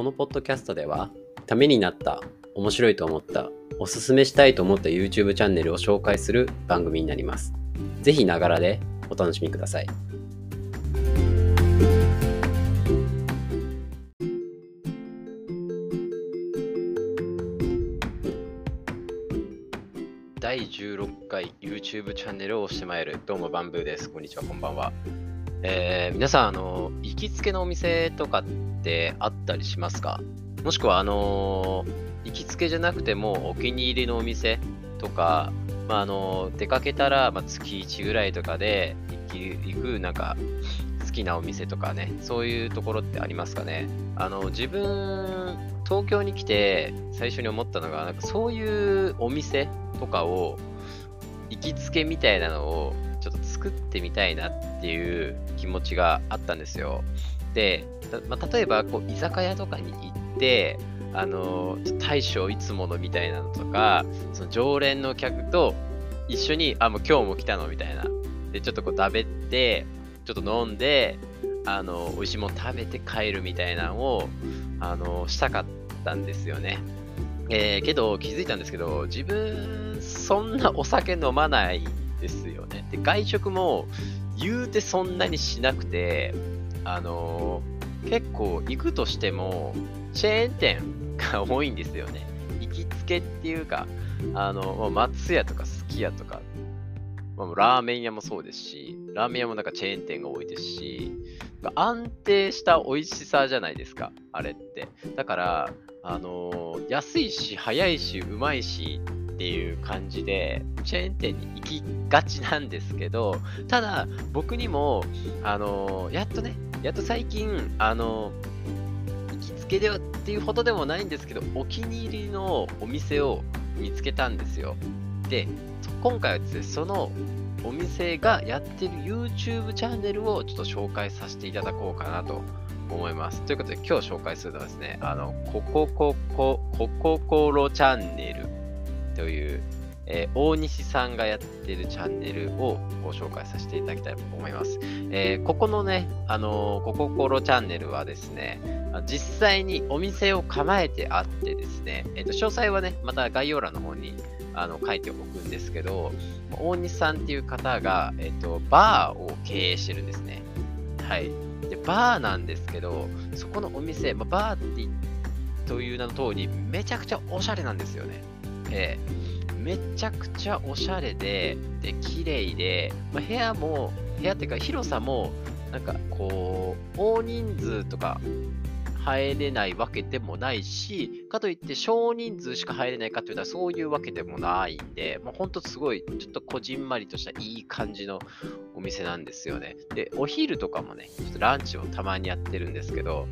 このポッドキャストでは、ためになった、面白いと思った、おすすめしたいと思った YouTube チャンネルを紹介する番組になります。ぜひながらでお楽しみください。第16回 YouTube チャンネルを押してまいる。どうもバンブーです。こんにちは、こんばんは。えー、皆さん、あの、行きつけのお店とかってあったりしますか？もしくは、あの行きつけじゃなくてもお気に入りのお店とか、まあ、あの出かけたら、ま月1ぐらいとかで行く、なんか、好きなお店とかね、そういうところってありますかね？あの、自分、東京に来て最初に思ったのが、なんかそういうお店とかを、行きつけみたいなのをちょっと作ってみたいなっていう気持ちがあったんですよ。で、まあ、例えばこう居酒屋とかに行って、あの大将いつものみたいなのとか、その常連の客と一緒に、あ、もう今日も来たのみたいな。で、ちょっとこう食べて、ちょっと飲んで、あの、美味しいもの食べて帰るみたいなのを、あの、したかったんですよね。えー、けど気づいたんですけど、自分、そんなお酒飲まないんですよね。で、外食も言うてそんなにしなくて、あのー、結構行くとしても、チェーン店が多いんですよね。行きつけっていうか、あの、松屋とかすき家とか、まあ、ラーメン屋もそうですし、ラーメン屋もなんかチェーン店が多いですし、安定した美味しさじゃないですか、あれって。だから、あのー、安いし、早いし、うまいしっていう感じで、チェーン店に行きがちなんですけど、ただ、僕にも、あの、やっとね、やっと最近、あの、行きつけではっていうほどでもないんですけど、お気に入りのお店を見つけたんですよ。で、今回はですね、そのお店がやってる YouTube チャンネルをちょっと紹介させていただこうかなと思います。ということで今日紹介するのはですね、あの、ココココ、コココロチャンネルという、えー、大西さんがやってるチャンネルをご紹介させていただきたいと思います。えー、ここのね、あのー、コココロチャンネルはですね、実際にお店を構えてあってですね、えーと、詳細はね、また概要欄の方にあの書いておくんですけど、大西さんっていう方が、えーと、バーを経営してるんですね。はい。で、バーなんですけど、そこのお店、まあ、バーってという名の通り、めちゃくちゃおしゃれなんですよね。えー、めちゃくちゃおしゃれで、で、綺麗で、まあ、部屋も、部屋っていうか広さも、なんかこう、大人数とか入れないわけでもないし、かといって少人数しか入れないかというとそういうわけでもないんで、もうほんとすごい、ちょっとこじんまりとしたいい感じのお店なんですよね。で、お昼とかもね、ちょっとランチをたまにやってるんですけど、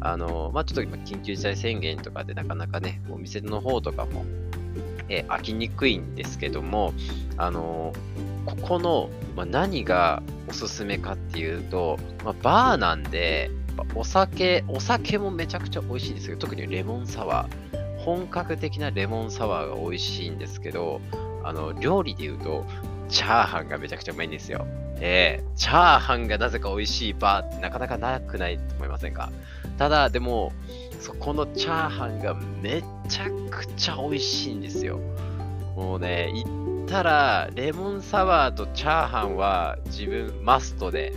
あの、まあ、ちょっと今緊急事態宣言とかでなかなかね、お店の方とかも、え飽きにくいんですけども、あのここの、まあ、何がおすすめかっていうと、まあ、バーなんで、お酒、お酒もめちゃくちゃ美味しいんですけど、特にレモンサワー。本格的なレモンサワーが美味しいんですけど、あの、料理で言うと、チャーハンがめちゃくちゃうまいんですよ。えー、チャーハンがなぜか美味しいバーってなかなかなくないと思いませんか？ただ、でも、そこのチャーハンがめちゃくちゃ美味しいんですよ。もうね、行ったら、レモンサワーとチャーハンは自分マストで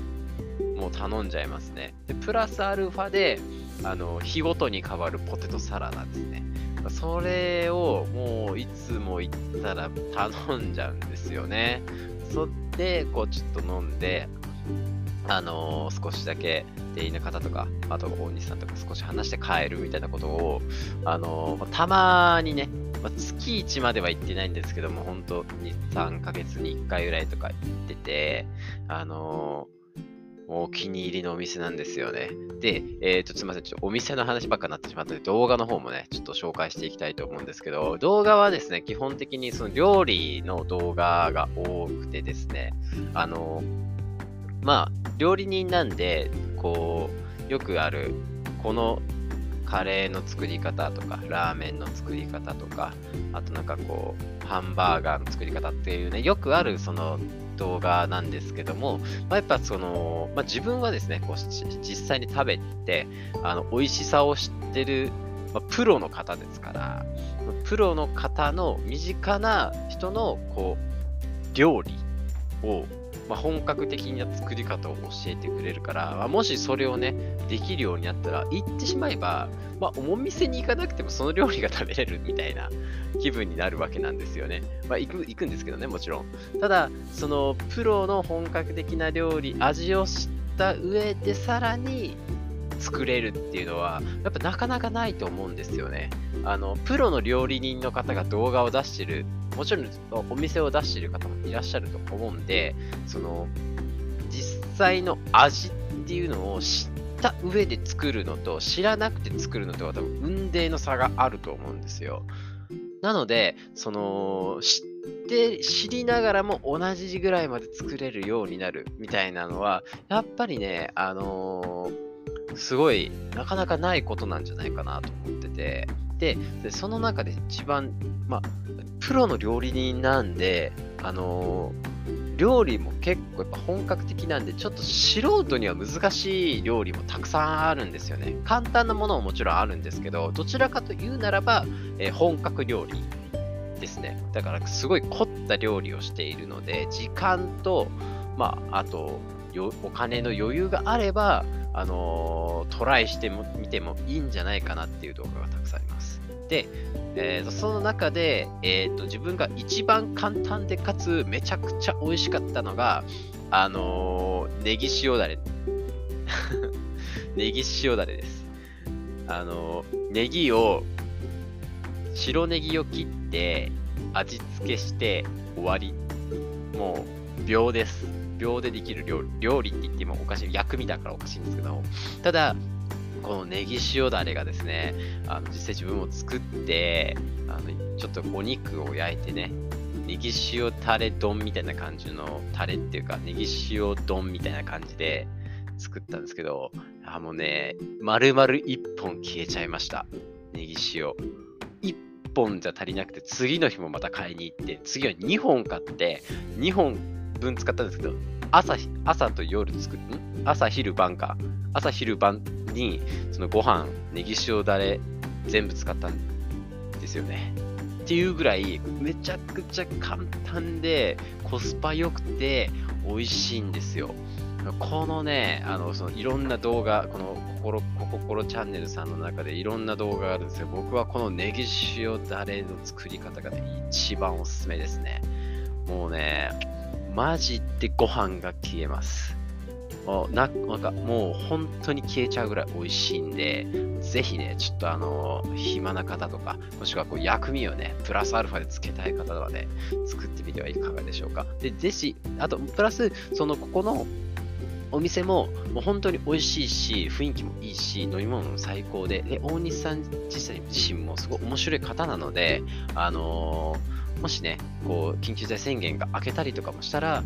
もう頼んじゃいますね。で、プラスアルファで、あの、日ごとに変わるポテトサラダですね。それをもういつも行ったら頼んじゃうんですよね。そってこうちょっと飲んで、あのー、少しだけ店員の方とか、あと大西さんとか少し話して帰るみたいなことを、あのー、たまにね、まあ、月1までは行ってないんですけども、本当に、3ヶ月に1回ぐらいとか行ってて、あのお気に入りのお店なんですよね。で、えっ、ー、と、すみません。ちょっとお店の話ばっかになってしまったので、動画の方もね、ちょっと紹介していきたいと思うんですけど、動画はですね、基本的にその料理の動画が多くてですね、あの、まあ、料理人なんで、こう、よくある、このカレーの作り方とか、ラーメンの作り方とか、あとなんかこう、ハンバーガーの作り方っていうね、よくあるその動画なんですけども、まあ、やっぱその、まあ、自分はですね、こう実際に食べて、あの美味しさを知ってる、まあ、プロの方ですから、プロの方の身近な人のこう料理をまあ、本格的な作り方を教えてくれるから、まあ、もしそれをね、できるようになったら、行ってしまえば、まあ、お店に行かなくてもその料理が食べれるみたいな気分になるわけなんですよね。まあ、行く、行くんですけどね、もちろん。ただ、その、プロの本格的な料理、味を知った上でさらに作れるっていうのは、やっぱなかなかないと思うんですよね。あの、プロの料理人の方が動画を出してるもちろんお店を出してる方もいらっしゃると思うんで、その、実際の味っていうのを知った上で作るのと、知らなくて作るのとは多分、運命の差があると思うんですよ。なので、その、知って、知りながらも同じぐらいまで作れるようになるみたいなのは、やっぱりね、あのー、すごい、なかなかないことなんじゃないかなと思ってて、で、その中で一番、まあ、プロの料理人なんで、あのー、料理も結構やっぱ本格的なんで、ちょっと素人には難しい料理もたくさんあるんですよね。簡単なものももちろんあるんですけど、どちらかというならば、えー、本格料理ですね。だからすごい凝った料理をしているので、時間と、まあ、あと、お金の余裕があれば、あのー、トライしてみてもいいんじゃないかなっていう動画がたくさんあります。で、えーと、その中で、えーと、自分が一番簡単でかつめちゃくちゃ美味しかったのが、あのー、ネギ塩だれ。ネギ塩だれです。あのー、ネギを、白ネギを切って味付けして終わり。もう秒です。秒でできる料理。って言ってもおかしい。薬味だからおかしいんですけど、ただ、このネギ塩だれがですね、あの実際自分も作って、あのちょっとお肉を焼いてね、ネギ塩タレ丼みたいな感じのタレっていうか、ネギ塩丼みたいな感じで作ったんですけど、あもうね、丸々1本消えちゃいました。ネギ塩。1本じゃ足りなくて、次の日もまた買いに行って、次は2本買って、2本分使ったんですけど、朝、朝と夜作る、ん？朝昼晩か。朝昼晩に、そのご飯、ネギ塩だれ全部使ったんですよね。っていうぐらい、めちゃくちゃ簡単で、コスパ良くて、美味しいんですよ。このね、あの、そのいろんな動画、この心、ここころチャンネルさんの中でいろんな動画があるんですよ。僕はこのネギ塩だれの作り方がね、一番おすすめですね。もうね、マジでご飯が消えます。もうななんかもう本当に消えちゃうぐらい美味しいんで、ぜひね、ちょっとあの、暇な方とか、もしくはこう薬味をね、プラスアルファでつけたい方はね、作ってみてはいかがでしょうか。で、ぜひ、あと、プラス、その、ここのお店ももう本当に美味しいし、雰囲気もいいし、飲み物も最高で、で大西さん自身もすごい面白い方なので、あのー、もしね、こう、緊急事態宣言が明けたりとかもしたら、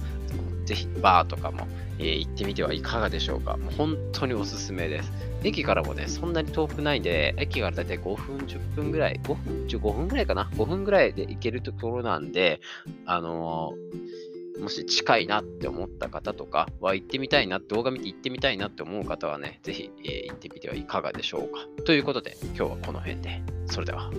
ぜひバーとかも、えー、行ってみてはいかがでしょうか。もう本当におすすめです。駅からもね、そんなに遠くないんで、駅からだいたい5分、10分ぐらい、5分、15分ぐらいかな ?5 分ぐらいで行けるところなんで、あのー、もし近いなって思った方とかは行ってみたいな、動画見て行ってみたいなって思う方はね、ぜひ、えー、行ってみてはいかがでしょうか。ということで、今日はこの辺で。それでは。